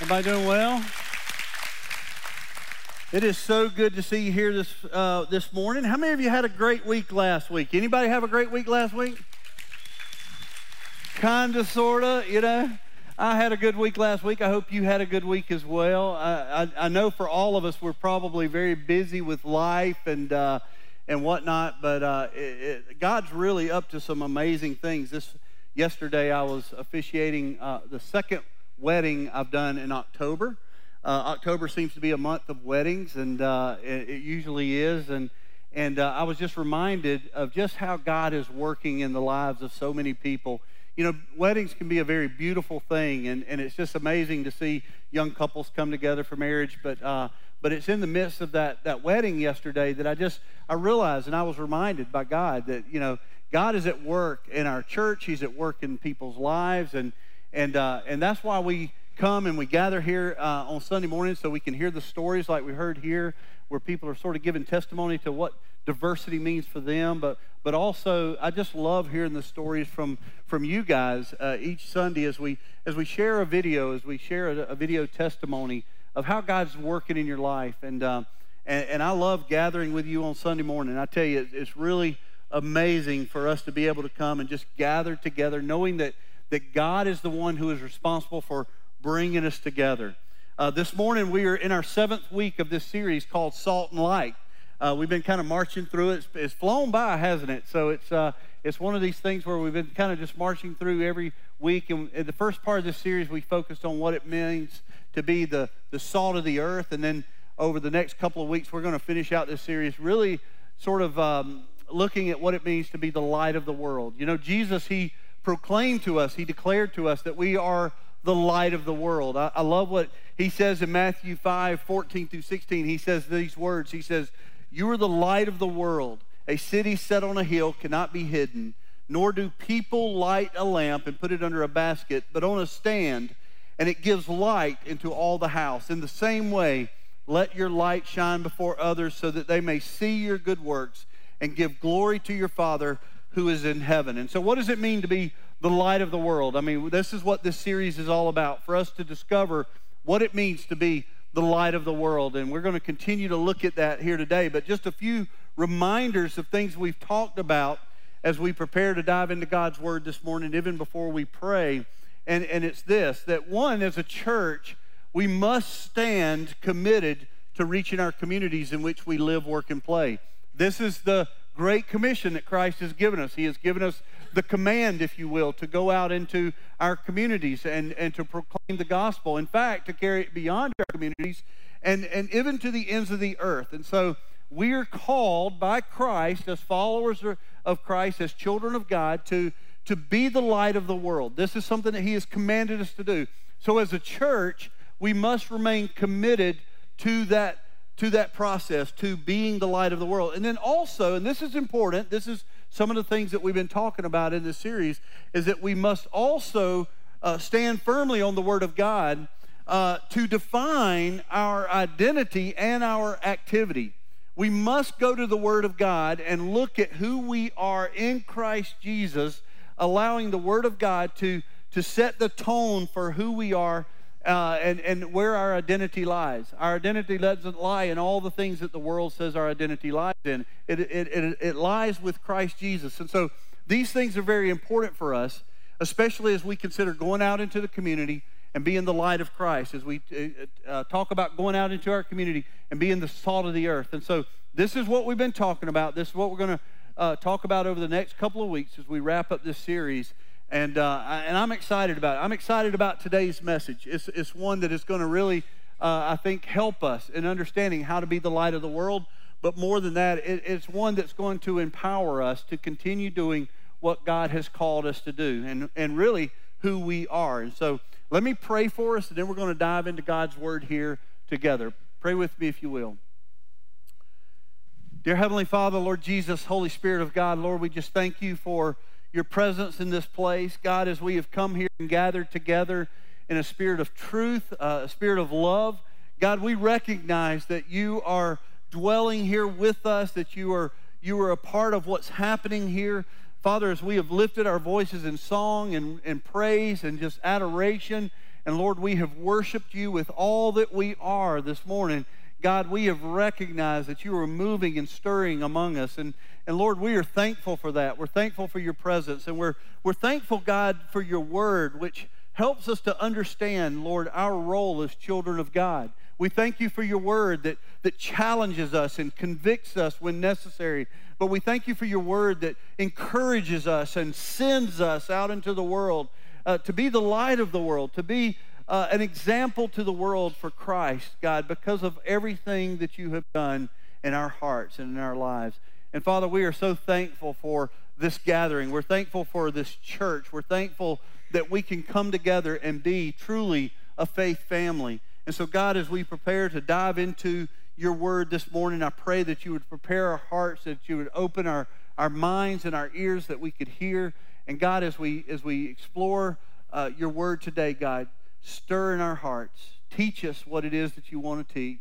Everybody doing well? It is so good to see you here this uh, this morning. How many of you had a great week last week? Anybody have a great week last week? Kinda, sorta, you know. I had a good week last week. I hope you had a good week as well. I, I, I know for all of us, we're probably very busy with life and uh, and whatnot, but uh, it, it, God's really up to some amazing things. This yesterday, I was officiating uh, the second wedding I've done in October. Uh, October seems to be a month of weddings, and uh, it, it, usually is. And and uh, I was just reminded of just how God is working in the lives of so many people. You know, weddings can be a very beautiful thing, and, and it's just amazing to see young couples come together for marriage. But uh, but it's in the midst of that that wedding yesterday that I just I realized, and I was reminded by God that you know God is at work in our church. He's at work in people's lives, and and, uh, and that's why we come and we gather here uh, on Sunday morning so we can hear the stories like we heard here, where people are sort of giving testimony to what diversity means for them. But, but also, I just love hearing the stories from, from you guys uh, each Sunday as we, as we share a video, as we share a, a video testimony of how God's working in your life. And, uh, and, and, I love gathering with you on Sunday morning. I tell you, it's really amazing for us to be able to come and just gather together, knowing that that God is the one who is responsible for bringing us together. Uh, this morning, we are in our seventh week of this series called Salt and Light. Uh, we've been kind of marching through it. It's, it's flown by, hasn't it? So it's, uh, it's one of these things where we've been kind of just marching through every week. And in the first part of this series, we focused on what it means to be the, the salt of the earth. And then over the next couple of weeks, we're going to finish out this series really sort of um, looking at what it means to be the light of the world. You know, Jesus, he proclaimed to us, he declared to us that we are the light of the world. I, I, love what he says in Matthew 5 14 through 16. He says these words He says, You are the light of the world. A city set on a hill cannot be hidden, nor do people light a lamp and put it under a basket, but on a stand, and it gives light into all the house. In the same way, let your light shine before others so that they may see your good works and give glory to your Father who is in heaven. And so, what does it mean to be the light of the world? I mean, this is what this series is all about for us to discover what it means to be the light of the world. And we're going to continue to look at that here today. But just a few reminders of things we've talked about as we prepare to dive into God's Word this morning, even before we pray. And, and it's this that one, as a church, we must stand committed to reaching our communities in which we live, work, and play. This is the great commission that Christ has given us. He has given us the command, if you will, to go out into our communities and, and to proclaim the gospel. In fact, to carry it beyond our communities and, and even to the ends of the earth. And so we are called by Christ as followers of Christ, as children of God, to, to be the light of the world. This is something that He has commanded us to do. So as a church, we must remain committed to that to that process, to being the light of the world. And then also, and this is important, this is some of the things that we've been talking about in this series, is that we must also uh, stand firmly on the Word of God uh, to define our identity and our activity. We must go to the Word of God and look at who we are in Christ Jesus, allowing the Word of God to, to set the tone for who we are uh, and, and where our identity lies. Our identity doesn't lie in all the things that the world says our identity lies in. It, it, it, it lies with Christ Jesus. And so these things are very important for us, especially as we consider going out into the community and being the light of Christ, as we uh, uh, talk about going out into our community and being the salt of the earth. And so this is what we've been talking about. This is what we're going to uh, talk about over the next couple of weeks as we wrap up this series. And, uh, and I'm excited about it. I'm excited about today's message. It's, it's one that is going to really, uh, I think, help us in understanding how to be the light of the world. But more than that, it, it's one that's going to empower us to continue doing what God has called us to do and, and really who we are. And so let me pray for us, and then we're going to dive into God's word here together. Pray with me if you will. Dear Heavenly Father, Lord Jesus, Holy Spirit of God, Lord, we just thank you for your presence in this place. God, as we have come here and gathered together in a spirit of truth, uh, a spirit of love, God, we recognize that you are dwelling here with us, that you are, you are a part of what's happening here. Father, as we have lifted our voices in song and, and praise and just adoration And Lord, we have worshiped you with all that we are this morning. God, we have recognized that you are moving and stirring among us. And, and Lord, we are thankful for that. We're thankful for your presence. And we're, we're thankful, God, for your word, which helps us to understand, Lord, our role as children of God. We thank you for your word that, that challenges us and convicts us when necessary. But we thank you for your word that encourages us and sends us out into the world uh, to be the light of the world, to be uh, an example to the world for Christ, God, because of everything that you have done in our hearts and in our lives. And Father, we are so thankful for this gathering. We're thankful for this church. We're thankful that we can come together and be truly a faith family. And so, God, as we prepare to dive into your word this morning, I pray that you would prepare our hearts, that you would open our, our minds and our ears that we could hear. And God, as we as we explore uh, your word today, God, stir in our hearts. Teach us what it is that you want to teach.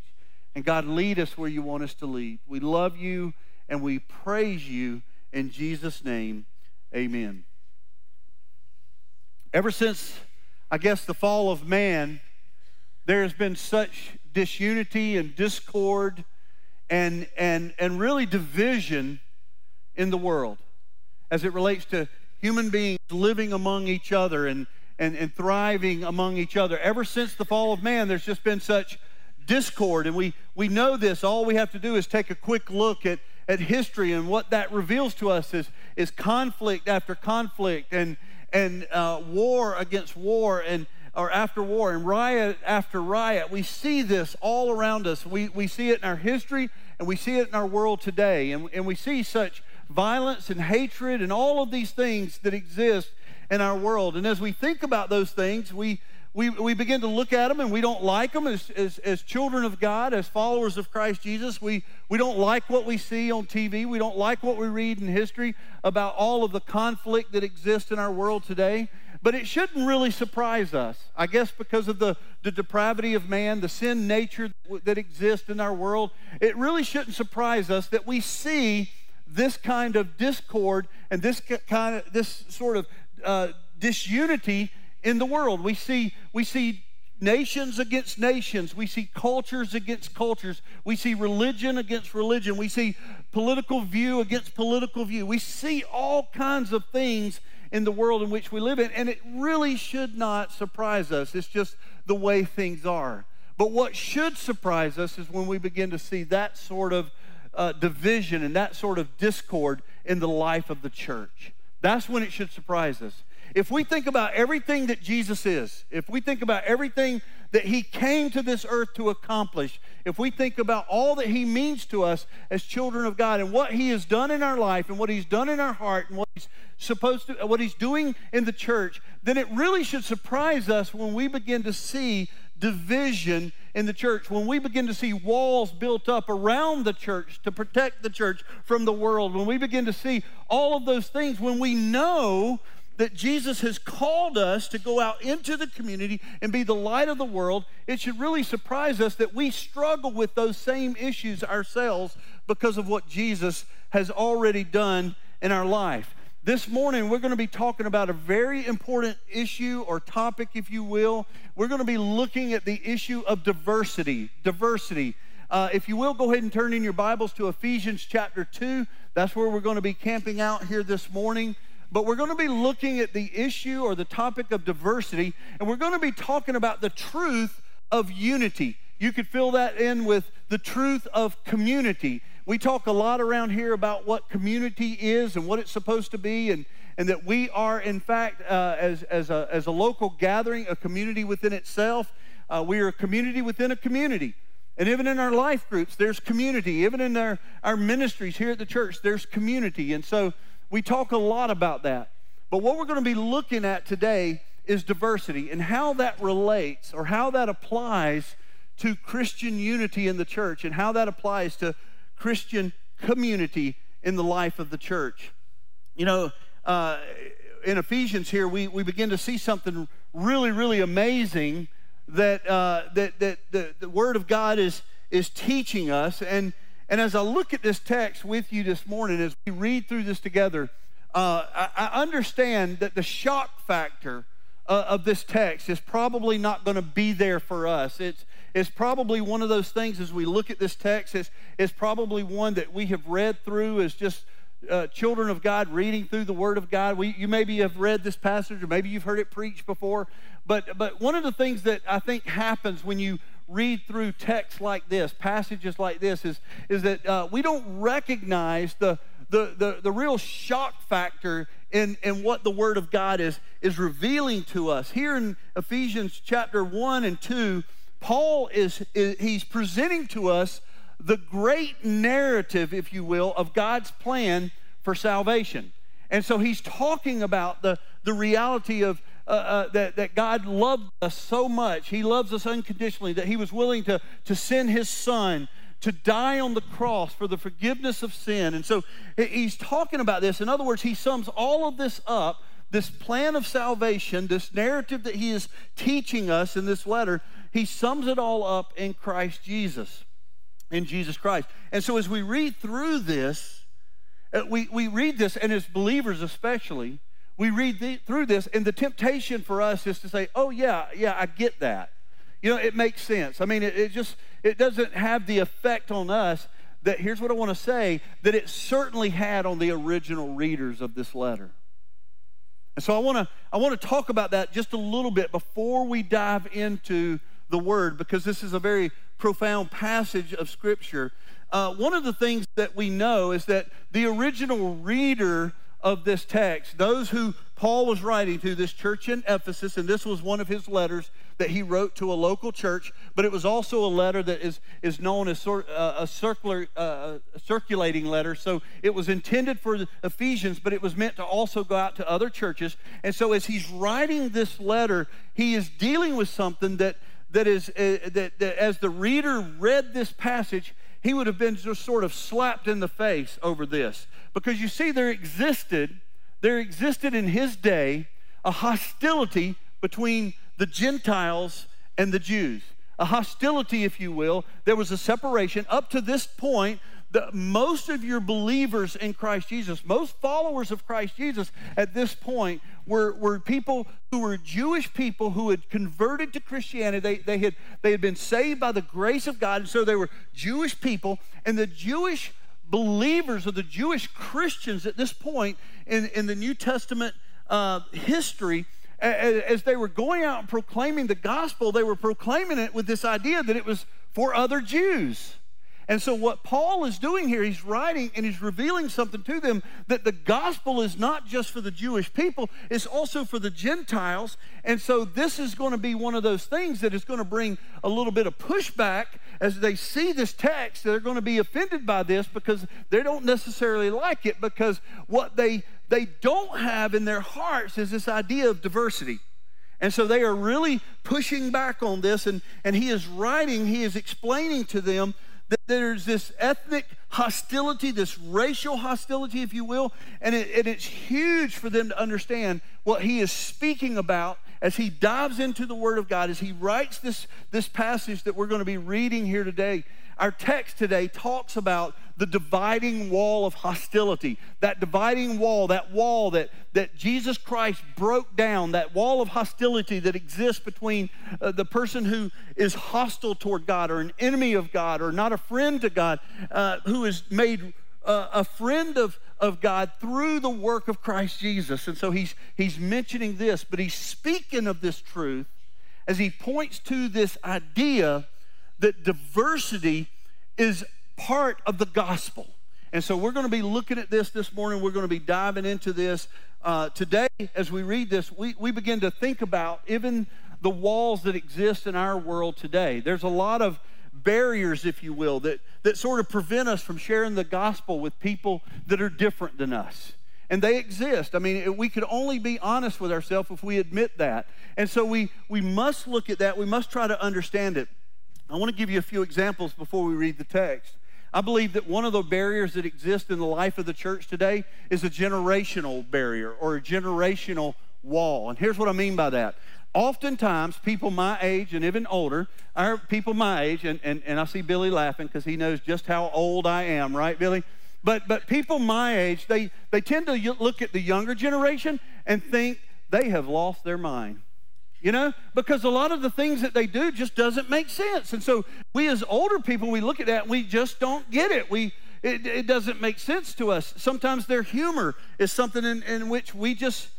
And God, lead us where you want us to lead. We love you and we praise you in Jesus' name. Amen. Ever since, I guess, the fall of man, there has been such disunity and discord and, and, and really division in the world as it relates to human beings living among each other and, and, and thriving among each other. Ever since the fall of man, there's just been such discord, and we, we know this. All we have to do is take a quick look at, at history, and what that reveals to us is, is conflict after conflict and, and uh, war against war and or after war and riot after riot. We see this all around us. We, we see it in our history and we see it in our world today. And, and we see such violence and hatred and all of these things that exist in our world. And as we think about those things, we, we, we begin to look at them and we don't like them as, as, as children of God, as followers of Christ Jesus. We, we don't like what we see on TV. We don't like what we read in history about all of the conflict that exists in our world today. But it shouldn't really surprise us, I guess, because of the, the depravity of man, the sin nature that exists in our world. It really shouldn't surprise us that we see this kind of discord and this kind of this sort of uh, disunity in the world. We see, we see nations against nations. We see cultures against cultures. We see religion against religion. We see political view against political view. We see all kinds of things in the world in which we live in, and it really should not surprise us. It's just the way things are. But what should surprise us is when we begin to see that sort of uh, division and that sort of discord in the life of the church. That's when it should surprise us. If we think about everything that Jesus is, if we think about everything that he came to this earth to accomplish, if we think about all that he means to us as children of God and what he has done in our life and what he's done in our heart and what he's supposed to what he's doing in the church, then it really should surprise us when we begin to see division in the church, when we begin to see walls built up around the church to protect the church from the world, when we begin to see all of those things, when we know that Jesus has called us to go out into the community and be the light of the world, it should really surprise us that we struggle with those same issues ourselves because of what Jesus has already done in our life. This morning, we're going to be talking about a very important issue or topic, if you will. We're going to be looking at the issue of diversity. Diversity. Uh, if you will, go ahead and turn in your Bibles to Ephesians chapter 2. That's where we're going to be camping out here this morning. But we're going to be looking at the issue or the topic of diversity, and we're going to be talking about the truth of unity. You could fill that in with the truth of community. We talk a lot around here about what community is and what it's supposed to be, and, and that we are, in fact, uh, as, as, a, as a local gathering, a community within itself. Uh, we are a community within a community. And even in our life groups, there's community. Even in our, our ministries here at the church, there's community. And so we talk a lot about that. But what we're going to be looking at today is diversity and how that relates or how that applies to Christian unity in the church and how that applies to Christian community in the life of the church. You know, uh, in Ephesians here, we, we begin to see something really, really amazing that, uh, that, that the, the Word of God is, is teaching us. And, and as I look at this text with you this morning, as we read through this together, uh, I, I understand that the shock factor uh, of this text is probably not going to be there for us. It's, it's probably one of those things as we look at this text, it's, it's probably one that we have read through as just uh, children of God reading through the Word of God. We, you maybe have read this passage or maybe you've heard it preached before. But, but one of the things that I think happens when you read through texts like this, passages like this, is, is that uh, we don't recognize the, the, the, the real shock factor in, in what the Word of God is, is revealing to us. Here in Ephesians chapter 1 and 2, Paul is, is he's presenting to us the great narrative, if you will, of God's plan for salvation. And so he's talking about the, the reality of uh, uh, that, that God loved us so much. He loves us unconditionally, that he was willing to, to send his son to die on the cross for the forgiveness of sin. And so he's talking about this. In other words, he sums all of this up, this plan of salvation, this narrative that he is teaching us in this letter, he sums it all up in Christ Jesus, in Jesus Christ. And so as we read through this, uh, we, we read this, and as believers especially, we read the, through this, and the temptation for us is to say, oh, yeah, yeah, I get that. You know, it makes sense. I mean, it, it just, it doesn't have the effect on us that, here's what I want to say, that it certainly had on the original readers of this letter. And so I want to I want to talk about that just a little bit before we dive into the word because this is a very profound passage of scripture. Uh, one of the things that we know is that the original reader of this text, those who Paul was writing to, this church in Ephesus, and this was one of his letters that he wrote to a local church, but it was also a letter that is, is known as sort, uh, a circular, uh, circulating letter. So it was intended for the Ephesians, but it was meant to also go out to other churches. And so as he's writing this letter, he is dealing with something that, that is, uh, that, that as the reader read this passage, he would have been just sort of slapped in the face over this. Because you see, there existed, there existed in his day a hostility between the Gentiles and the Jews. A hostility, if you will. There was a separation. Up to this point, the, most of your believers in Christ Jesus, most followers of Christ Jesus at this point were, were people who were Jewish people who had converted to Christianity. They, they, had, they had been saved by the grace of God, and so they were Jewish people. And the Jewish believers or the Jewish Christians at this point in, in the New Testament uh, history, as they were going out and proclaiming the gospel, they were proclaiming it with this idea that it was for other Jews. And so, what Paul is doing here, he's writing and he's revealing something to them that the gospel is not just for the Jewish people, it's also for the Gentiles. And so, this is going to be one of those things that is going to bring a little bit of pushback as they see this text. They're going to be offended by this because they don't necessarily like it because what they, they don't have in their hearts is this idea of diversity. And so they are really pushing back on this, and, and he is writing, he is explaining to them that there's this ethnic hostility, this racial hostility, if you will, and, it, and it's huge for them to understand what he is speaking about as he dives into the Word of God, as he writes this, this passage that we're going to be reading here today. Our text today talks about the dividing wall of hostility. That dividing wall, that wall that, that Jesus Christ broke down, that wall of hostility that exists between uh, the person who is hostile toward God or an enemy of God or not a friend to God, uh, who is made uh, a friend of, of God through the work of Christ Jesus. And so he's, he's mentioning this, but he's speaking of this truth as he points to this idea that diversity is part of the gospel. And so we're going to be looking at this this morning. We're going to be diving into this. Uh, today, as we read this, we, we begin to think about even the walls that exist in our world today. There's a lot of barriers, if you will, that, that sort of prevent us from sharing the gospel with people that are different than us. And they exist. I mean, we could only be honest with ourselves if we admit that. And so we, we must look at that. We must try to understand it. I want to give you a few examples before we read the text. I believe that one of the barriers that exist in the life of the church today is a generational barrier or a generational wall. And here's what I mean by that. Oftentimes, people my age and even older, are people my age, and, and, and I see Billy laughing because he knows just how old I am, right, Billy? But, but people my age, they, they tend to look at the younger generation and think they have lost their mind. you know, because a lot of the things that they do just doesn't make sense. And so we as older people, we look at that and we just don't get it. We it, it doesn't make sense to us. Sometimes their humor is something in, in which we just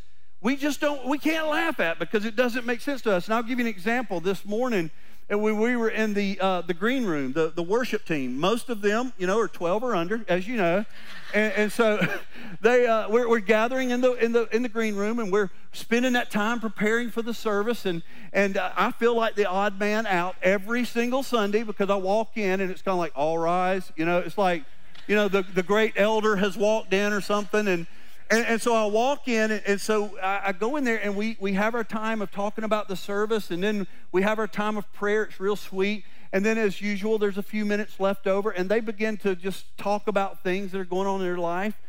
we just don't we can't laugh at because it doesn't make sense to us. And I'll give you an example. This morning, and when we were in the uh, the green room, the, the worship team, most of them, you know, are 12 or under, as you know, and, and so they uh, we're, we're, gathering in the in the in the green room, and we're spending that time preparing for the service, and and uh, I feel like the odd man out every single Sunday because I walk in and it's kind of like all rise, you know, it's like, you know, the the great elder has walked in or something, and and, and, so I walk in, and, so I, I, go in there, and we, we have our time of talking about the service, and then we have our time of prayer. It's real sweet. And then, as usual, there's a few minutes left over, and they begin to just talk about things that are going on in their life.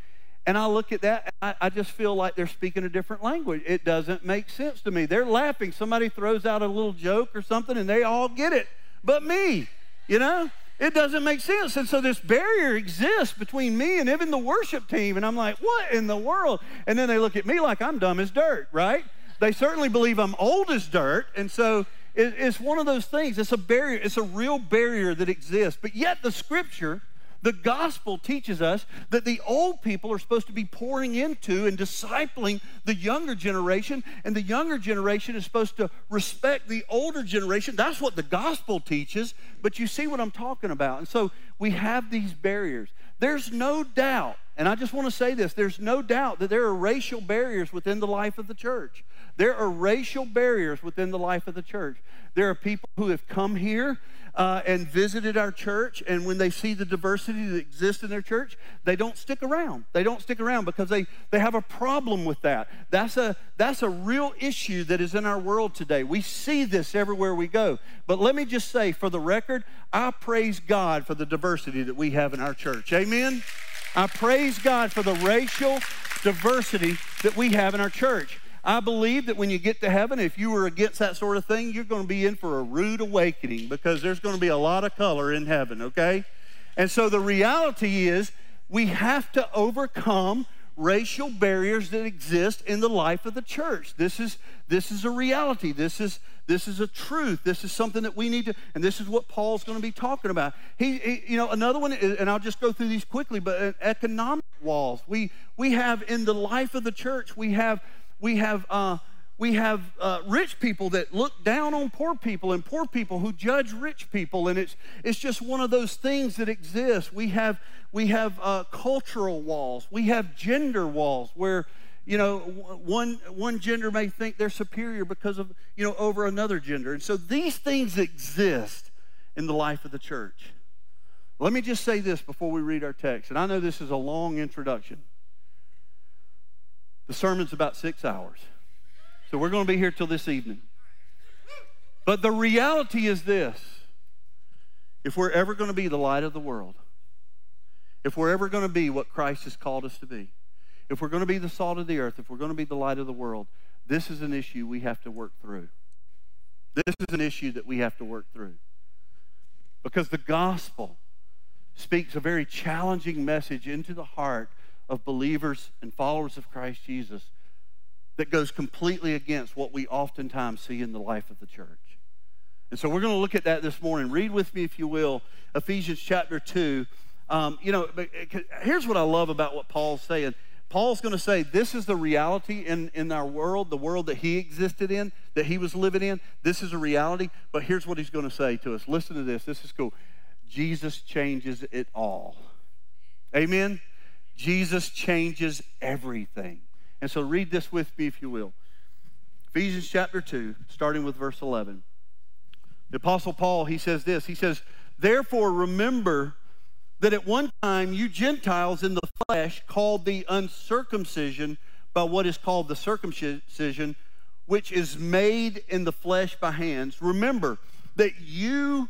And I look at that, I, I just feel like they're speaking a different language. It doesn't make sense to me. They're laughing. Somebody throws out a little joke or something, and they all get it, but me, you know? It doesn't make sense. And so this barrier exists between me and even the worship team. And I'm like, what in the world? And then they look at me like I'm dumb as dirt, right? They certainly believe I'm old as dirt. And so it's one of those things. It's a barrier, it's a real barrier that exists. But yet the scripture the gospel teaches us that the old people are supposed to be pouring into and discipling the younger generation, and the younger generation is supposed to respect the older generation. That's what the gospel teaches, but you see what I'm talking about. And so we have these barriers. There's no doubt, and I just want to say this there's no doubt that there are racial barriers within the life of the church. There are racial barriers within the life of the church. There are people who have come here uh, and visited our church, and when they see the diversity that exists in their church, they don't stick around. They don't stick around because they, they have a problem with that. That's a, that's a real issue that is in our world today. We see this everywhere we go. But let me just say, for the record, I praise God for the diversity that we have in our church. Amen? I praise God for the racial diversity that we have in our church. I believe that when you get to heaven, if you were against that sort of thing, you're going to be in for a rude awakening because there's going to be a lot of color in heaven, okay? And so the reality is we have to overcome racial barriers that exist in the life of the church. This is this is a reality. This is this is a truth. This is something that we need to, and this is what Paul's going to be talking about. He, he you know, another one, and I'll just go through these quickly, but uh, economic walls. We we have in the life of the church, we have we have, uh, we have uh, rich people that look down on poor people and poor people who judge rich people. And it's, it's just one of those things that exists. We have, we have uh, cultural walls. We have gender walls where you know one, one gender may think they're superior because of you know over another gender. And so these things exist in the life of the church. Let me just say this before we read our text. And i know this is a long introduction the sermon's about six hours. So we're going to be here till this evening. But the reality is this if we're ever going to be the light of the world, if we're ever going to be what Christ has called us to be, if we're going to be the salt of the earth, if we're going to be the light of the world, this is an issue we have to work through. This is an issue that we have to work through. Because the gospel speaks a very challenging message into the heart of believers and followers of Christ Jesus that goes completely against what we oftentimes see in the life of the church. And so we're going to look at that this morning. Read with me, if you will, Ephesians chapter 2. Um, you know, here's what I love about what Paul's saying. Paul's going to say this is the reality in, in our world, the world that he existed in, that he was living in. This is a reality. But here's what he's going to say to us. Listen to this. This is cool. Jesus changes it all. Amen. Jesus changes everything. And so read this with me, if you will. Ephesians chapter 2, starting with verse 11. The Apostle Paul, he says this He says, Therefore, remember that at one time you Gentiles in the flesh, called the uncircumcision by what is called the circumcision, which is made in the flesh by hands, remember that you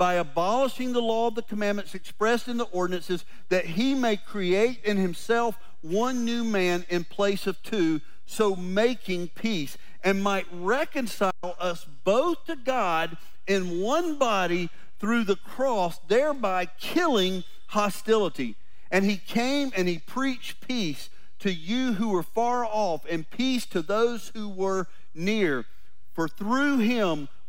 by abolishing the law of the commandments expressed in the ordinances, that he may create in himself one new man in place of two, so making peace, and might reconcile us both to God in one body through the cross, thereby killing hostility. And he came and he preached peace to you who were far off, and peace to those who were near. For through him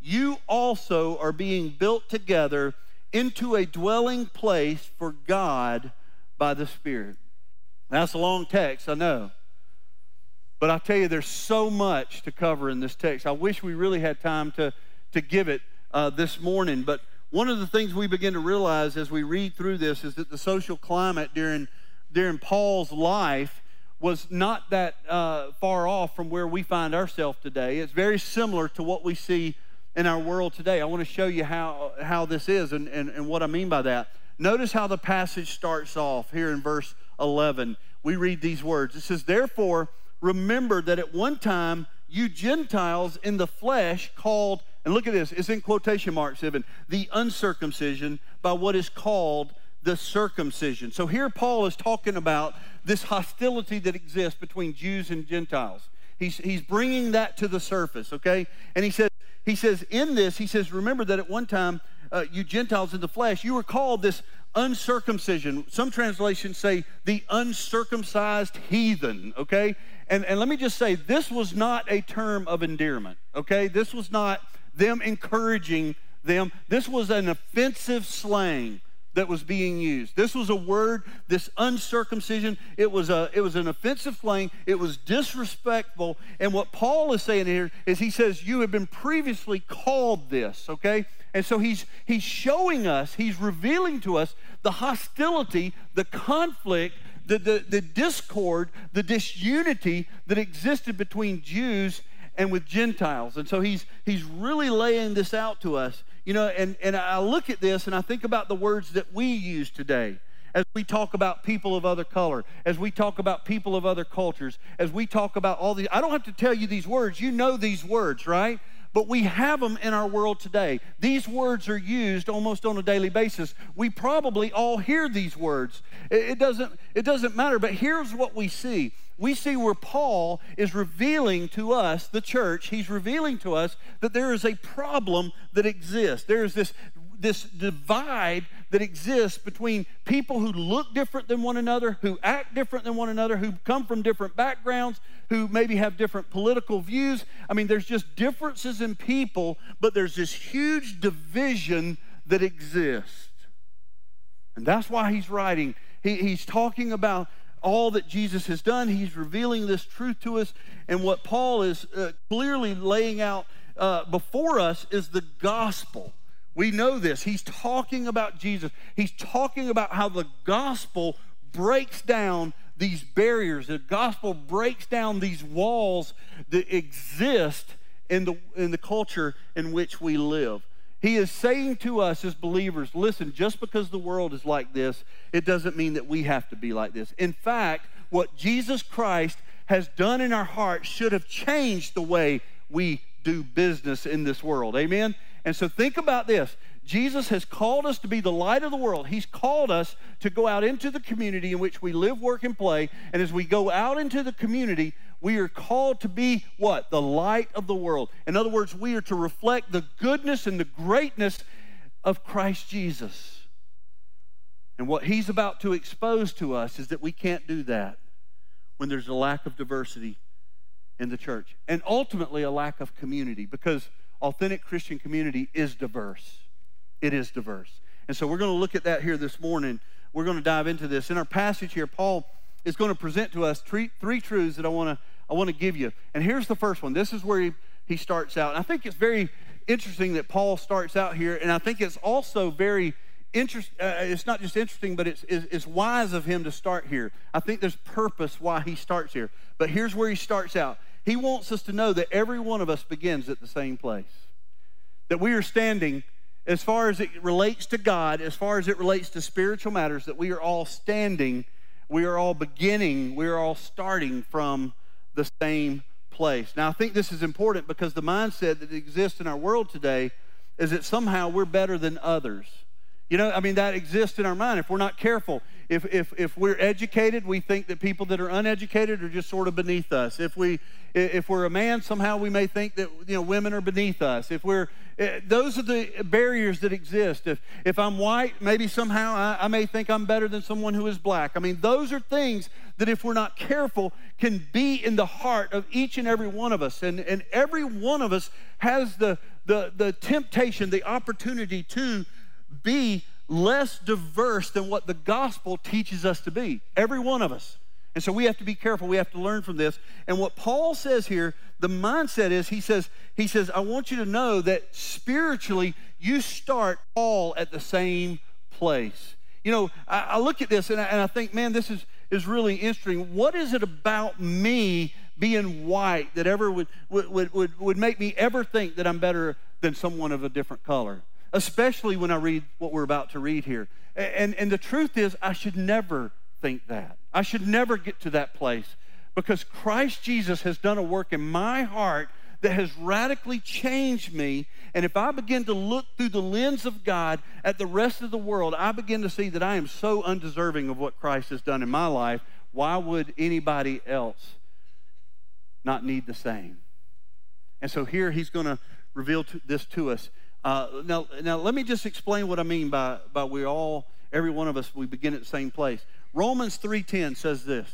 you also are being built together into a dwelling place for God by the Spirit. That's a long text, I know. But I tell you, there's so much to cover in this text. I wish we really had time to, to give it uh, this morning. But one of the things we begin to realize as we read through this is that the social climate during, during Paul's life was not that uh, far off from where we find ourselves today. It's very similar to what we see in our world today. I want to show you how, how this is and, and, and what I mean by that. Notice how the passage starts off here in verse 11. We read these words It says, Therefore, remember that at one time you Gentiles in the flesh called, and look at this, it's in quotation marks, even, the uncircumcision by what is called the circumcision. So here Paul is talking about this hostility that exists between Jews and Gentiles. He's, he's bringing that to the surface, okay? And he says, he says, in this, he says, remember that at one time, uh, you Gentiles in the flesh, you were called this uncircumcision. Some translations say the uncircumcised heathen, okay? And, and let me just say, this was not a term of endearment, okay? This was not them encouraging them. This was an offensive slang that was being used. This was a word, this uncircumcision, it was, a, it was an offensive thing, it was disrespectful. And what Paul is saying here is he says, You have been previously called this, okay? And so he's, he's showing us, he's revealing to us the hostility, the conflict, the, the, the discord, the disunity that existed between Jews and with Gentiles. And so he's, he's really laying this out to us. You know, and, and I look at this and I think about the words that we use today as we talk about people of other color, as we talk about people of other cultures, as we talk about all these. I don't have to tell you these words. You know these words, right? But we have them in our world today. These words are used almost on a daily basis. We probably all hear these words. It, it doesn't, it doesn't matter, but here's what we see we see where Paul is revealing to us, the church, he's revealing to us that there is a problem that exists. There is this, this divide that exists between people who look different than one another, who act different than one another, who come from different backgrounds, who maybe have different political views. I mean, there's just differences in people, but there's this huge division that exists. And that's why he's writing. He, he's talking about all that Jesus has done. He's revealing this truth to us. And what Paul is uh, clearly laying out uh, before us is the gospel. We know this. He's talking about Jesus. He's talking about how the gospel breaks down these barriers. The gospel breaks down these walls that exist in the, in the culture in which we live. He is saying to us as believers listen, just because the world is like this, it doesn't mean that we have to be like this. In fact, what Jesus Christ has done in our hearts should have changed the way we do business in this world. Amen? And so think about this. Jesus has called us to be the light of the world. He's called us to go out into the community in which we live, work, and play. And as we go out into the community, we are called to be what? The light of the world. In other words, we are to reflect the goodness and the greatness of Christ Jesus. And what he's about to expose to us is that we can't do that when there's a lack of diversity in the church. And ultimately, a lack of community because authentic Christian community is diverse. It is diverse. And so we're going to look at that here this morning. We're going to dive into this. In our passage here, Paul is going to present to us three, three truths that I want to I want to give you. And here's the first one. This is where he, he starts out. And I think it's very interesting that Paul starts out here, and I think it's also very interest, uh, it's not just interesting, but it's, it's, it's wise of him to start here. I think there's purpose why he starts here. But here's where he starts out. He wants us to know that every one of us begins at the same place. That we are standing, as far as it relates to God, as far as it relates to spiritual matters, that we are all standing, we are all beginning, we are all starting from the same place. Now, I think this is important because the mindset that exists in our world today is that somehow we're better than others. You know, I mean, that exists in our mind if we're not careful. If, if, if we're educated, we think that people that are uneducated are just sort of beneath us. If, we, if we're a man, somehow we may think that, you know, women are beneath us. If we're, eh, those are the barriers that exist. If, if I'm white, maybe somehow I, I may think I'm better than someone who is black. I mean, those are things that if we're not careful can be in the heart of each and every one of us. And, and every one of us has the, the, the temptation, the opportunity to be less diverse than what the gospel teaches us to be. Every one of us. And so we have to be careful. We have to learn from this. And what Paul says here, the mindset is he says, he says, I want you to know that spiritually you start all at the same place. You know, I, I look at this and I, and I think, man, this is, is really interesting. What is it about me being white that ever would, would, would, would make me ever think that I'm better than someone of a different color? Especially when I read what we're about to read here. And, and the truth is, I should never think that. I should never get to that place because Christ Jesus has done a work in my heart that has radically changed me. And if I begin to look through the lens of God at the rest of the world, I begin to see that I am so undeserving of what Christ has done in my life. Why would anybody else not need the same? And so here he's going to reveal this to us. Uh, now, now, let me just explain what I mean by, by we all, every one of us, we begin at the same place. Romans 3.10 says this.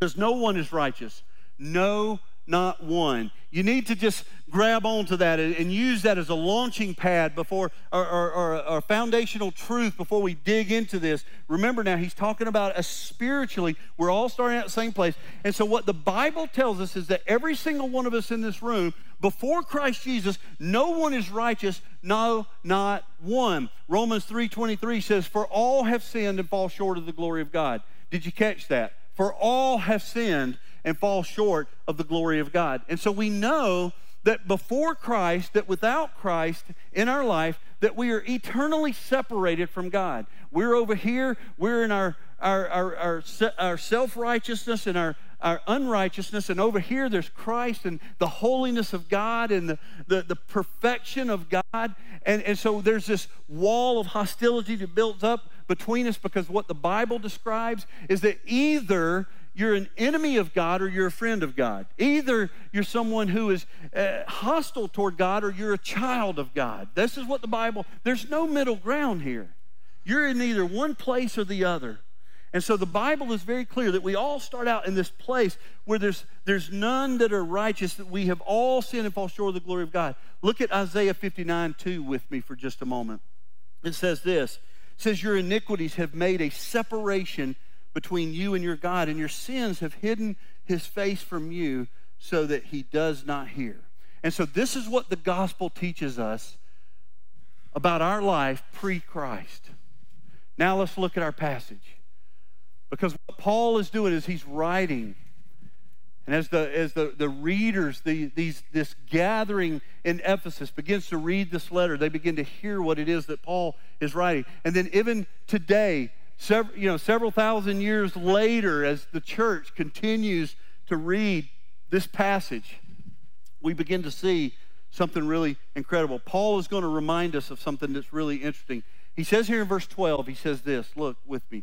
Says, no one is righteous. No, not one. You need to just grab onto that and use that as a launching pad before, or, or, or, or foundational truth before we dig into this. Remember now, he's talking about us spiritually. We're all starting at the same place. And so, what the Bible tells us is that every single one of us in this room, before Christ Jesus, no one is righteous, no, not one. Romans 3.23 says, For all have sinned and fall short of the glory of God. Did you catch that? For all have sinned and fall short of the glory of God. And so we know that before Christ, that without Christ in our life, that we are eternally separated from God. We're over here, we're in our, our, our, our, our self righteousness and our, our unrighteousness, and over here there's Christ and the holiness of God and the, the, the perfection of God. And, and so there's this wall of hostility that builds up between us because what the Bible describes is that either you're an enemy of God or you're a friend of God. Either you're someone who is uh, hostile toward God or you're a child of God. This is what the Bible, there's no middle ground here. You're in either one place or the other. And so the Bible is very clear that we all start out in this place where there's, there's none that are righteous, that we have all sinned and fall short of the glory of God. Look at Isaiah 59 2 with me for just a moment. It says this it says, Your iniquities have made a separation between you and your God, and your sins have hidden his face from you so that he does not hear. And so, this is what the gospel teaches us about our life pre Christ. Now, let's look at our passage. Because what Paul is doing is he's writing. And as the, as the, the readers, the, these, this gathering in Ephesus begins to read this letter, they begin to hear what it is that Paul is writing. And then, even today, several, you know, several thousand years later, as the church continues to read this passage, we begin to see something really incredible. Paul is going to remind us of something that's really interesting. He says here in verse 12, he says this look with me.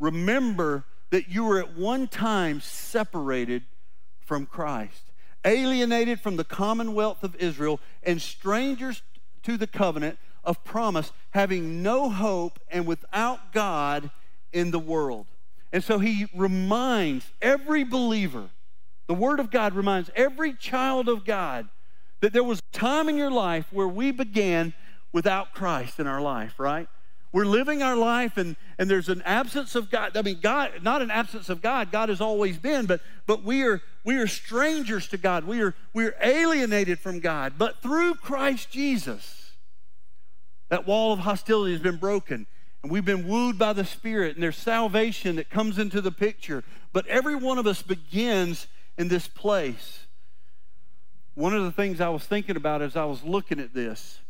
Remember that you were at one time separated from Christ, alienated from the commonwealth of Israel, and strangers to the covenant of promise, having no hope and without God in the world. And so he reminds every believer, the Word of God reminds every child of God that there was a time in your life where we began without Christ in our life, right? we're living our life and, and there's an absence of God. I mean, God, not an absence of God, God has always been, but, but we, are, we are strangers to God. We are, we are alienated from God. But through Christ Jesus, that wall of hostility has been broken. And we've been wooed by the Spirit, and there's salvation that comes into the picture. But every one of us begins in this place. One of the things I was thinking about as I was looking at this,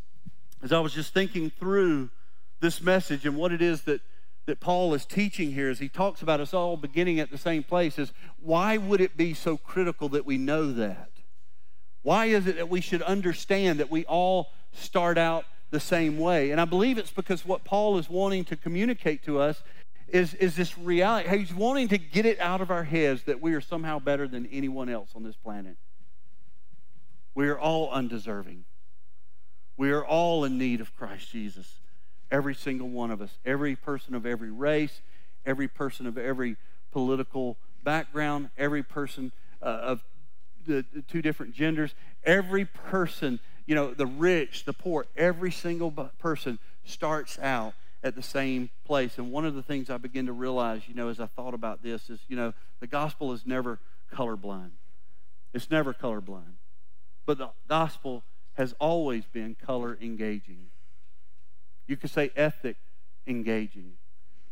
as I was just thinking through this message and what it is that, that Paul is teaching here as he talks about us all beginning at the same place is why would it be so critical that we know that? Why is it that we should understand that we all start out the same way? And I believe it's because what Paul is wanting to communicate to us is, is this reality. He's wanting to get it out of our heads that we are somehow better than anyone else on this planet. We are all undeserving. We are all in need of Christ Jesus. Every single one of us, every person of every race, every person of every political background, every person uh, of the, the two different genders, every person, you know, the rich, the poor, every single person starts out at the same place. And one of the things I begin to realize, you know, as I thought about this is, you know, the gospel is never colorblind. It's never colorblind. But the gospel has always been color engaging. You could say ethic engaging.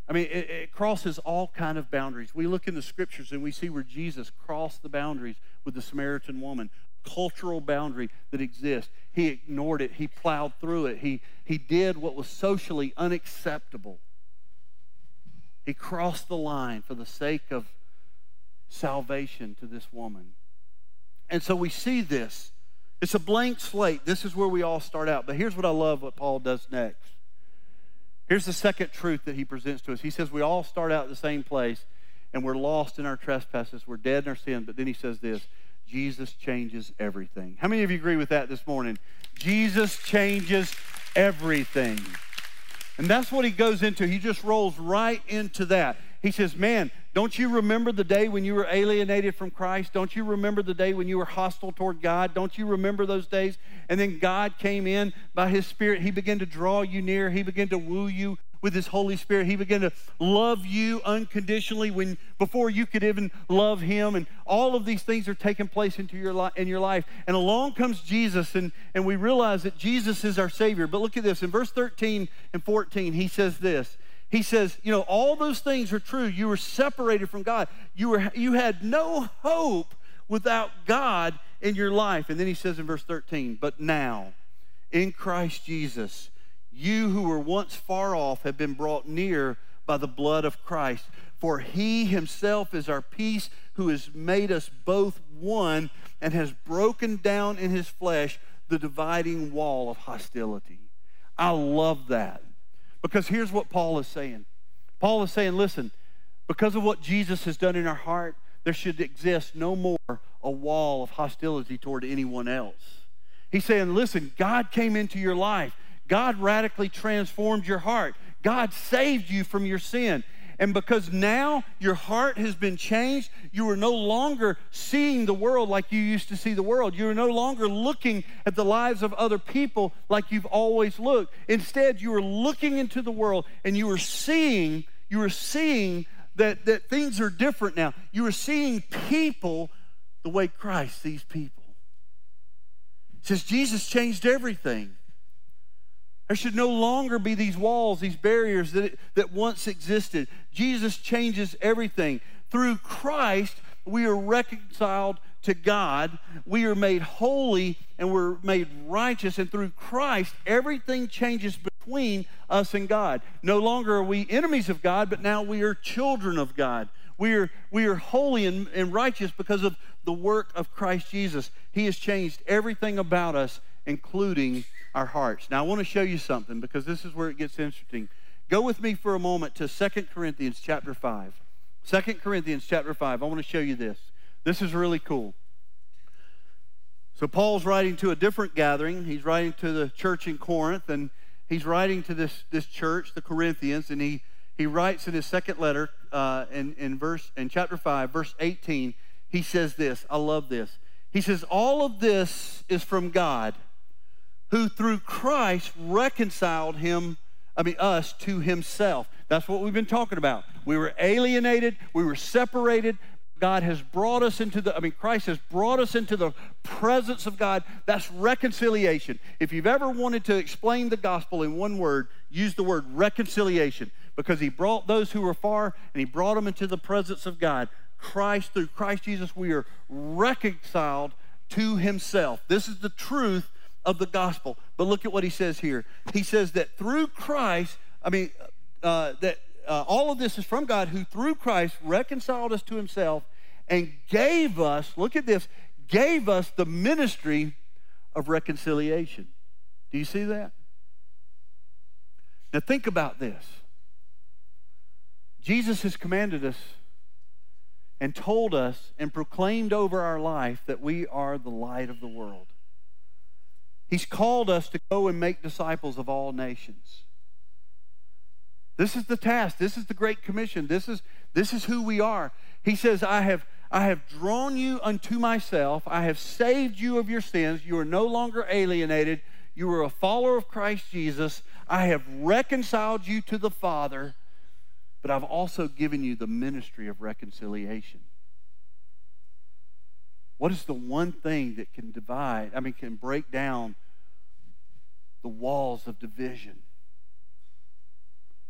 I mean, it, it, crosses all kind of boundaries. We look in the scriptures and we see where Jesus crossed the boundaries with the Samaritan woman, cultural boundary that exists. He ignored it. He plowed through it. He, he did what was socially unacceptable. He crossed the line for the sake of salvation to this woman. And so we see this. It's a blank slate. This is where we all start out. But here's what I love what Paul does next. Here's the second truth that he presents to us. He says we all start out at the same place and we're lost in our trespasses. We're dead in our sin. But then he says this Jesus changes everything. How many of you agree with that this morning? Jesus changes everything. And that's what he goes into. He just rolls right into that. He says, Man, don't you remember the day when you were alienated from Christ? Don't you remember the day when you were hostile toward God? Don't you remember those days? And then God came in by His Spirit. He began to draw you near. He began to woo you with His Holy Spirit. He began to love you unconditionally when before you could even love Him. And all of these things are taking place into your in your life. And along comes Jesus, and, and we realize that Jesus is our Savior. But look at this in verse 13 and 14, He says this he says, you know, all those things are true. You were separated from God. You were you had no hope without God in your life. And then he says in verse 13, but now in Christ Jesus, you who were once far off have been brought near by the blood of Christ. For he himself is our peace, who has made us both one and has broken down in his flesh the dividing wall of hostility. I love that. Because here's what Paul is saying Paul is saying, listen, because of what Jesus has done in our heart, there should exist no more a wall of hostility toward anyone else. He's saying, listen, God came into your life. God radically transformed your heart. God saved you from your sin. And because now your heart has been changed, you are no longer seeing the world like you used to see the world. You are no longer looking at the lives of other people like you've always looked. Instead, you are looking into the world and you are seeing, you are seeing that, that things are different now. You are seeing people the way Christ sees people. Says Jesus changed everything. There should no longer be these walls, these barriers that, that once existed. Jesus changes everything. Through Christ, we are reconciled to God. We are made holy and we're made righteous. And through Christ, everything changes between us and God. No longer are we enemies of God, but now we are children of God. We are, we are holy and, and righteous because of the work of Christ Jesus. He has changed everything about us, including our hearts. Now, I want to show you something because this is where it gets interesting. Go with me for a moment to Second Corinthians chapter 5. 2 Corinthians chapter 5. I want to show you this. This is really cool. So, Paul's writing to a different gathering. He's writing to the church in Corinth, and he's writing to this, this church, the Corinthians, and he, he writes in his second letter uh, in, in, verse, in chapter 5, verse 18, he says this. I love this. He says, All of this is from God who through Christ reconciled him I mean, us to himself. That's what we've been talking about. We were alienated, we were separated. God has brought us into the, I mean, Christ has brought us into the presence of God. That's reconciliation. If you've ever wanted to explain the gospel in one word, use the word reconciliation because he brought those who were far and he brought them into the presence of God. Christ, through Christ Jesus, we are reconciled to himself. This is the truth of the gospel. But look at what he says here. He says that through Christ, I mean, uh, that uh, all of this is from God who through Christ reconciled us to himself and gave us, look at this, gave us the ministry of reconciliation. Do you see that? Now think about this. Jesus has commanded us and told us and proclaimed over our life that we are the light of the world. He's called us to go and make disciples of all nations. This is the task. This is the Great Commission. This is, this is who we are. He says, I have, I have drawn you unto myself. I have saved you of your sins. You are no longer alienated. You are a follower of Christ Jesus. I have reconciled you to the Father, but I've also given you the ministry of reconciliation. What is the one thing that can divide, I mean, can break down the walls of division?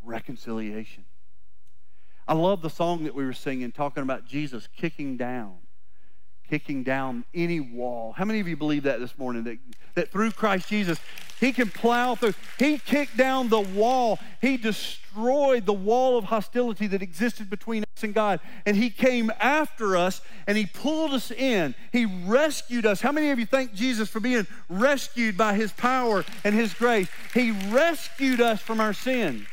reconciliation. I love the song that we were singing talking about Jesus kicking down, kicking down any wall. How many of you believe that this morning? That, that through Christ Jesus, He can plow through. He kicked down the wall. He destroyed the wall of hostility that existed between us and God. And He came after us and He pulled us in. He rescued us. How many of you thank Jesus for being rescued by His power and His grace? He rescued us from our sin.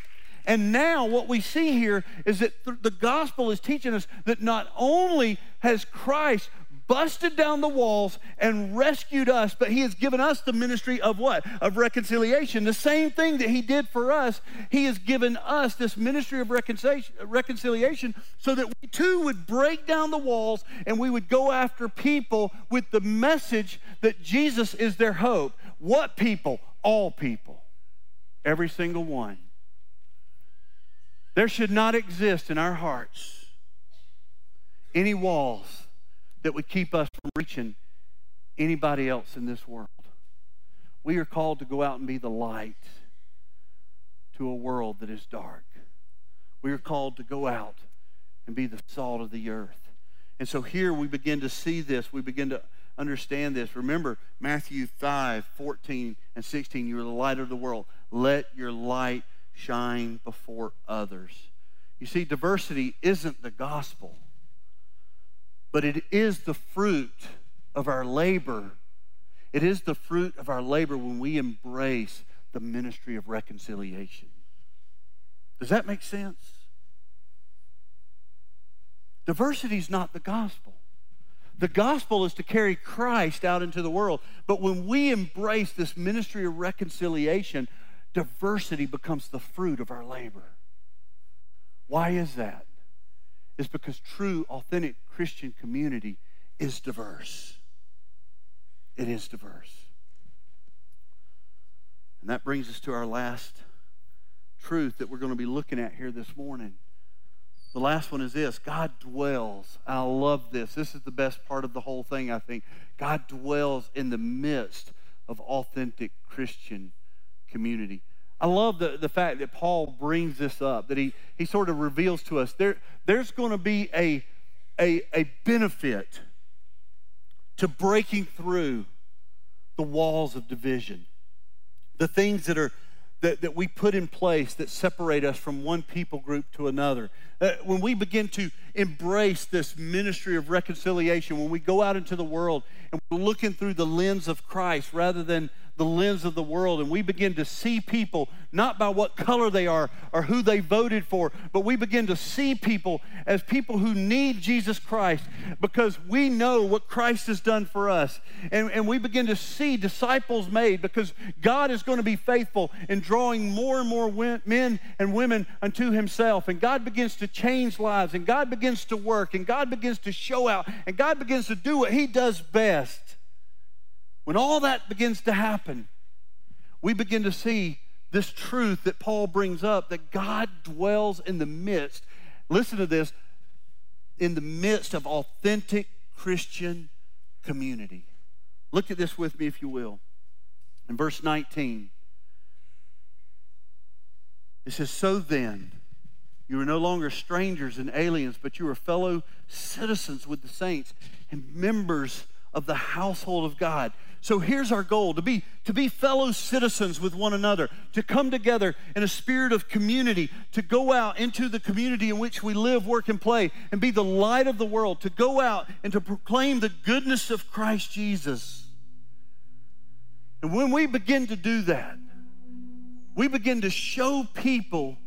And now what we see here is that the gospel is teaching us that not only has Christ busted down the walls and rescued us, but he has given us the ministry of what? Of reconciliation. The same thing that he did for us, he has given us this ministry of reconciliation so that we too would break down the walls and we would go after people with the message that Jesus is their hope. What people? All people. Every single one. There should not exist in our hearts any walls that would keep us from reaching anybody else in this world. We are called to go out and be the light to a world that is dark. We are called to go out and be the salt of the earth. And so here we begin to see this. We begin to understand this. Remember Matthew 5 14 and 16. You are the light of the world. Let your light shine before others. You see, diversity isn't the gospel, but it is the fruit of our labor. It is the fruit of our labor when we embrace the ministry of reconciliation. Does that make sense? Diversity is not the gospel. The gospel is to carry Christ out into the world. But when we embrace this ministry of reconciliation, diversity becomes the fruit of our labor. Why is that? It's because true, authentic Christian community is diverse. It is diverse. And that brings us to our last truth that we're going to be looking at here this morning. The last one is this God dwells. I love this. This is the best part of the whole thing, I think. God dwells in the midst of authentic Christian community. I love the, the fact that Paul brings this up, that he, he sort of reveals to us there, there's going to be a, a, a benefit to breaking through the walls of division. The things that are that, that we put in place that separate us from one people group to another. Uh, when we begin to embrace this ministry of reconciliation, when we go out into the world and we're looking through the lens of Christ rather than the lens of the world and we begin to see people not by what color they are or who they voted for, but we begin to see people as people who need Jesus Christ because we know what Christ has done for us. And, and we begin to see disciples made because God is going to be faithful in drawing more and more men and women unto Himself. And God begins to change lives and God begins to work and God begins to show out and God begins to do what He does best. When all that begins to happen, we begin to see this truth that Paul brings up that God dwells in the midst, listen to this, in the midst of authentic Christian community. Look at this with me, if you will. In verse 19, it says, So then, you are no longer strangers and aliens, but you are fellow citizens with the saints and members of the household of God. So here's our goal to be, to be fellow citizens with one another, to come together in a spirit of community, to go out into the community in which we live, work, and play, and be the light of the world, to go out and to proclaim the goodness of Christ Jesus. And when we begin to do that, we begin to show people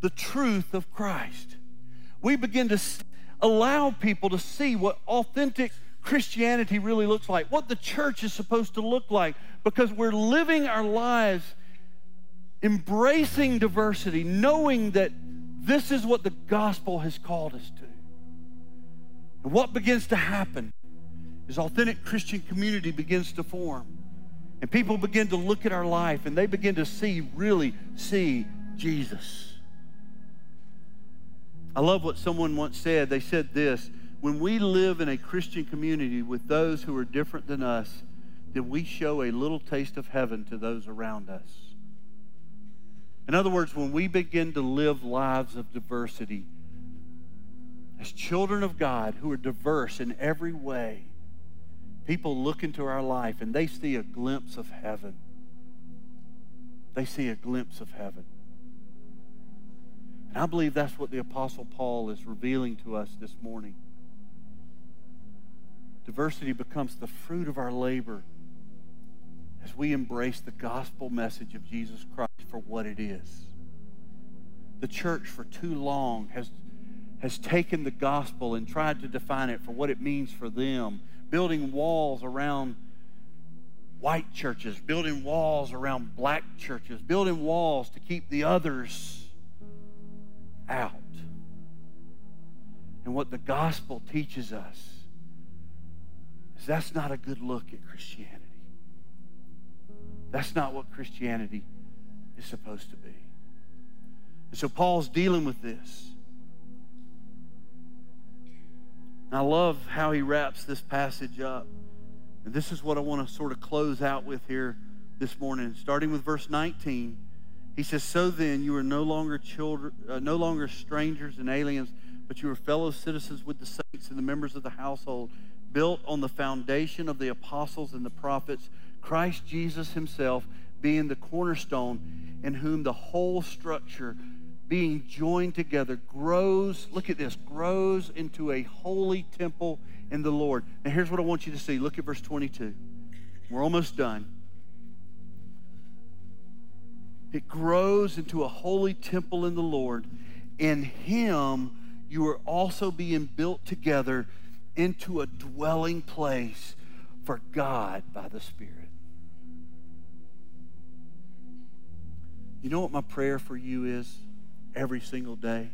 the truth of Christ. We begin to allow people to see what authentic Christianity really looks like, what the church is supposed to look like, because we're living our lives embracing diversity, knowing that this is what the gospel has called us to. And what begins to happen is authentic Christian community begins to form. And people begin to look at our life and they begin to see, really see Jesus. I love what someone once said. They said this when we live in a Christian community with those who are different than us, then we show a little taste of heaven to those around us. In other words, when we begin to live lives of diversity, as children of God who are diverse in every way, people look into our life and they see a glimpse of heaven. They see a glimpse of heaven. And I believe that's what the Apostle Paul is revealing to us this morning. Diversity becomes the fruit of our labor as we embrace the gospel message of Jesus Christ for what it is. The church for too long has, has taken the gospel and tried to define it for what it means for them, building walls around white churches, building walls around black churches, building walls to keep the others out. And what the gospel teaches us that's not a good look at Christianity. That's not what Christianity is supposed to be. And so Paul's dealing with this. And I love how he wraps this passage up. And this is what I want to sort of close out with here this morning, starting with verse 19. He says, "So then, you are no longer children, uh, no longer strangers and aliens, but you are fellow citizens with the saints and the members of the household." Built on the foundation of the apostles and the prophets, Christ Jesus himself being the cornerstone, in whom the whole structure being joined together grows, look at this, grows into a holy temple in the Lord. Now, here's what I want you to see. Look at verse 22. We're almost done. It grows into a holy temple in the Lord. In Him, you are also being built together into a dwelling place for God by the Spirit. You know what my prayer for you is every single day?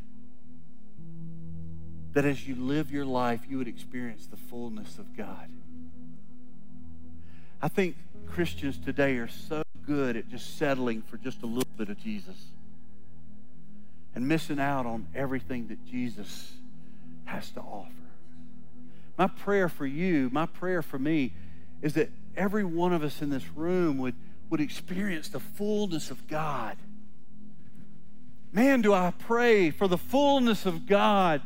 That as you live your life, you would experience the fullness of God. I think Christians today are so good at just settling for just a little bit of Jesus and missing out on everything that Jesus has to offer. My prayer for you, my prayer for me, is that every one of us in this room would, would experience the fullness of God. Man, do I pray for the fullness of God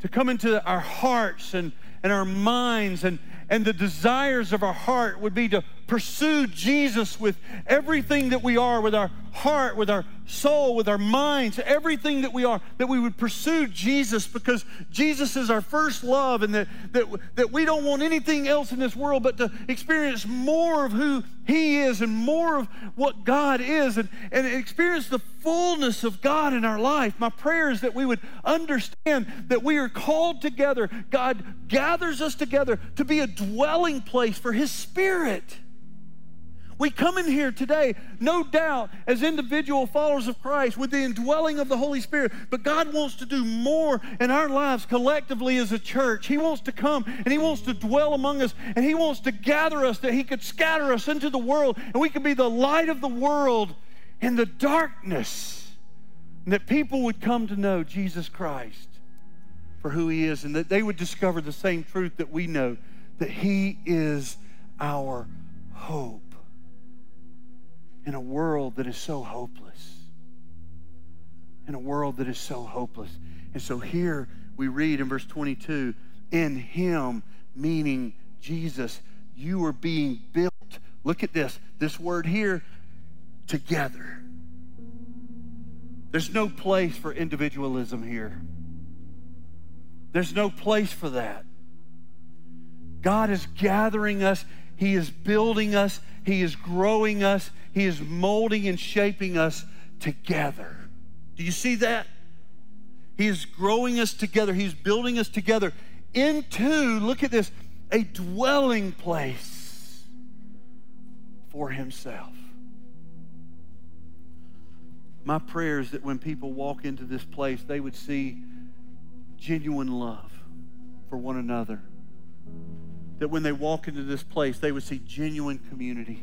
to come into our hearts and, and our minds and, and the desires of our heart would be to pursue Jesus with everything that we are, with our heart, with our soul, with our minds, everything that we are, that we would pursue Jesus because Jesus is our first love and that, that, that we don't want anything else in this world but to experience more of who He is and more of what God is and, and experience the fullness of God in our life. My prayer is that we would understand that we are called together. God gathers us together to be a dwelling place for His Spirit. We come in here today, no doubt, as individual followers of Christ with the indwelling of the Holy Spirit. But God wants to do more in our lives collectively as a church. He wants to come and He wants to dwell among us and He wants to gather us that He could scatter us into the world and we could be the light of the world in the darkness, and that people would come to know Jesus Christ for who he is, and that they would discover the same truth that we know that he is our hope in a world that is so hopeless. In a world that is so hopeless. And so here we read in verse 22 in him, meaning Jesus, you are being built. Look at this. This word here, together. There's no place for individualism here. There's no place for that. God is gathering us, He is building us, He is growing us, He is molding and shaping us together. Do you see that? He is growing us together, He's building us together into, look at this, a dwelling place for Himself. My prayer is that when people walk into this place, they would see genuine love for one another. That when they walk into this place, they would see genuine community.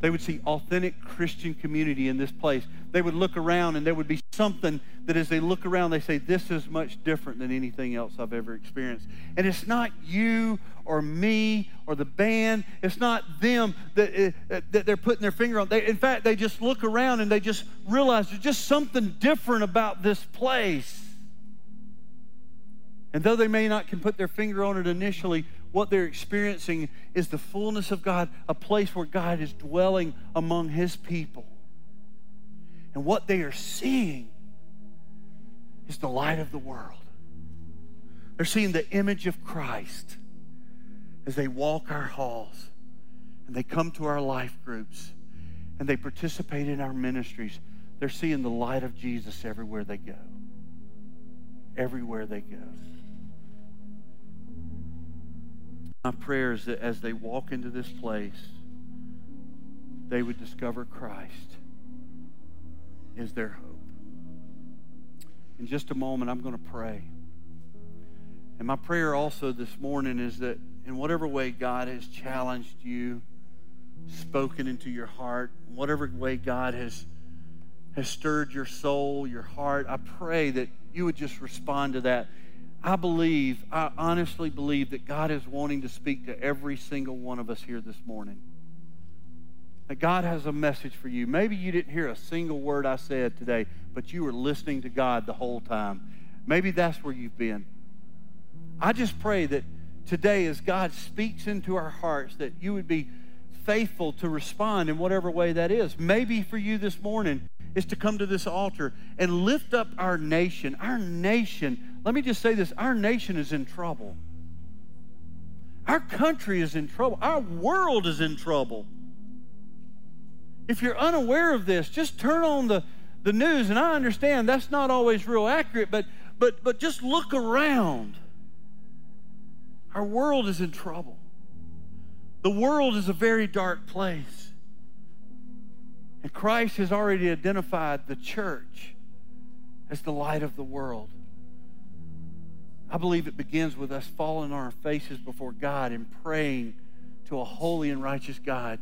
They would see authentic Christian community in this place. They would look around and there would be something that as they look around, they say, This is much different than anything else I've ever experienced. And it's not you or me or the band, it's not them that, uh, that they're putting their finger on. They, in fact, they just look around and they just realize there's just something different about this place. And though they may not can put their finger on it initially, what they're experiencing is the fullness of God, a place where God is dwelling among his people. And what they are seeing is the light of the world. They're seeing the image of Christ as they walk our halls and they come to our life groups and they participate in our ministries. They're seeing the light of Jesus everywhere they go. Everywhere they go. My prayer is that as they walk into this place, they would discover Christ is their hope. In just a moment, I'm going to pray. And my prayer also this morning is that in whatever way God has challenged you, spoken into your heart, whatever way God has, has stirred your soul, your heart, I pray that you would just respond to that I believe, I honestly believe that God is wanting to speak to every single one of us here this morning. That God has a message for you. Maybe you didn't hear a single word I said today, but you were listening to God the whole time. Maybe that's where you've been. I just pray that today, as God speaks into our hearts, that you would be faithful to respond in whatever way that is. Maybe for you this morning is to come to this altar and lift up our nation. Our nation let me just say this our nation is in trouble. Our country is in trouble. Our world is in trouble. If you're unaware of this, just turn on the, the news, and I understand that's not always real accurate, but, but, but just look around. Our world is in trouble. The world is a very dark place. And Christ has already identified the church as the light of the world. I believe it begins with us falling on our faces before God and praying to a holy and righteous God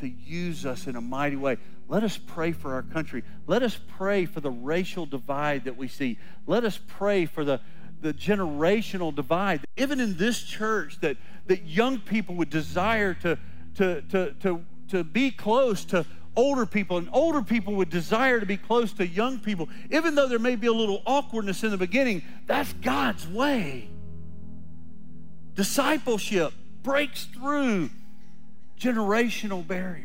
to use us in a mighty way. Let us pray for our country. Let us pray for the racial divide that we see. Let us pray for the, the generational divide. Even in this church, that, that young people would desire to, to, to, to, to be close to older people, and older people would desire to be close to young people. Even though there may be a little awkwardness in the beginning, that's God's way. Discipleship breaks through generational barriers.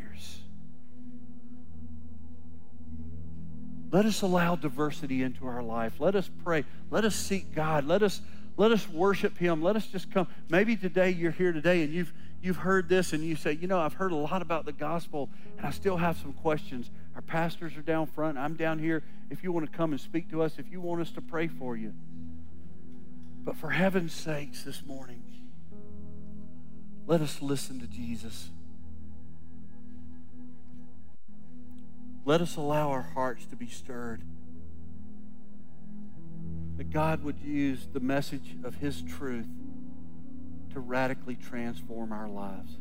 Let us allow diversity into our life. Let us pray. Let us seek God. Let us let us worship him. Let us just come. Maybe today you're here today and you've you've heard this and you say, you know, I've heard a lot about the gospel and I still have some questions. Our pastors are down front. I'm down here. If you want to come and speak to us, if you want us to pray for you. But for heaven's sakes this morning, let us listen to Jesus. Let us allow our hearts to be stirred. That God would use the message of His truth to radically transform our lives.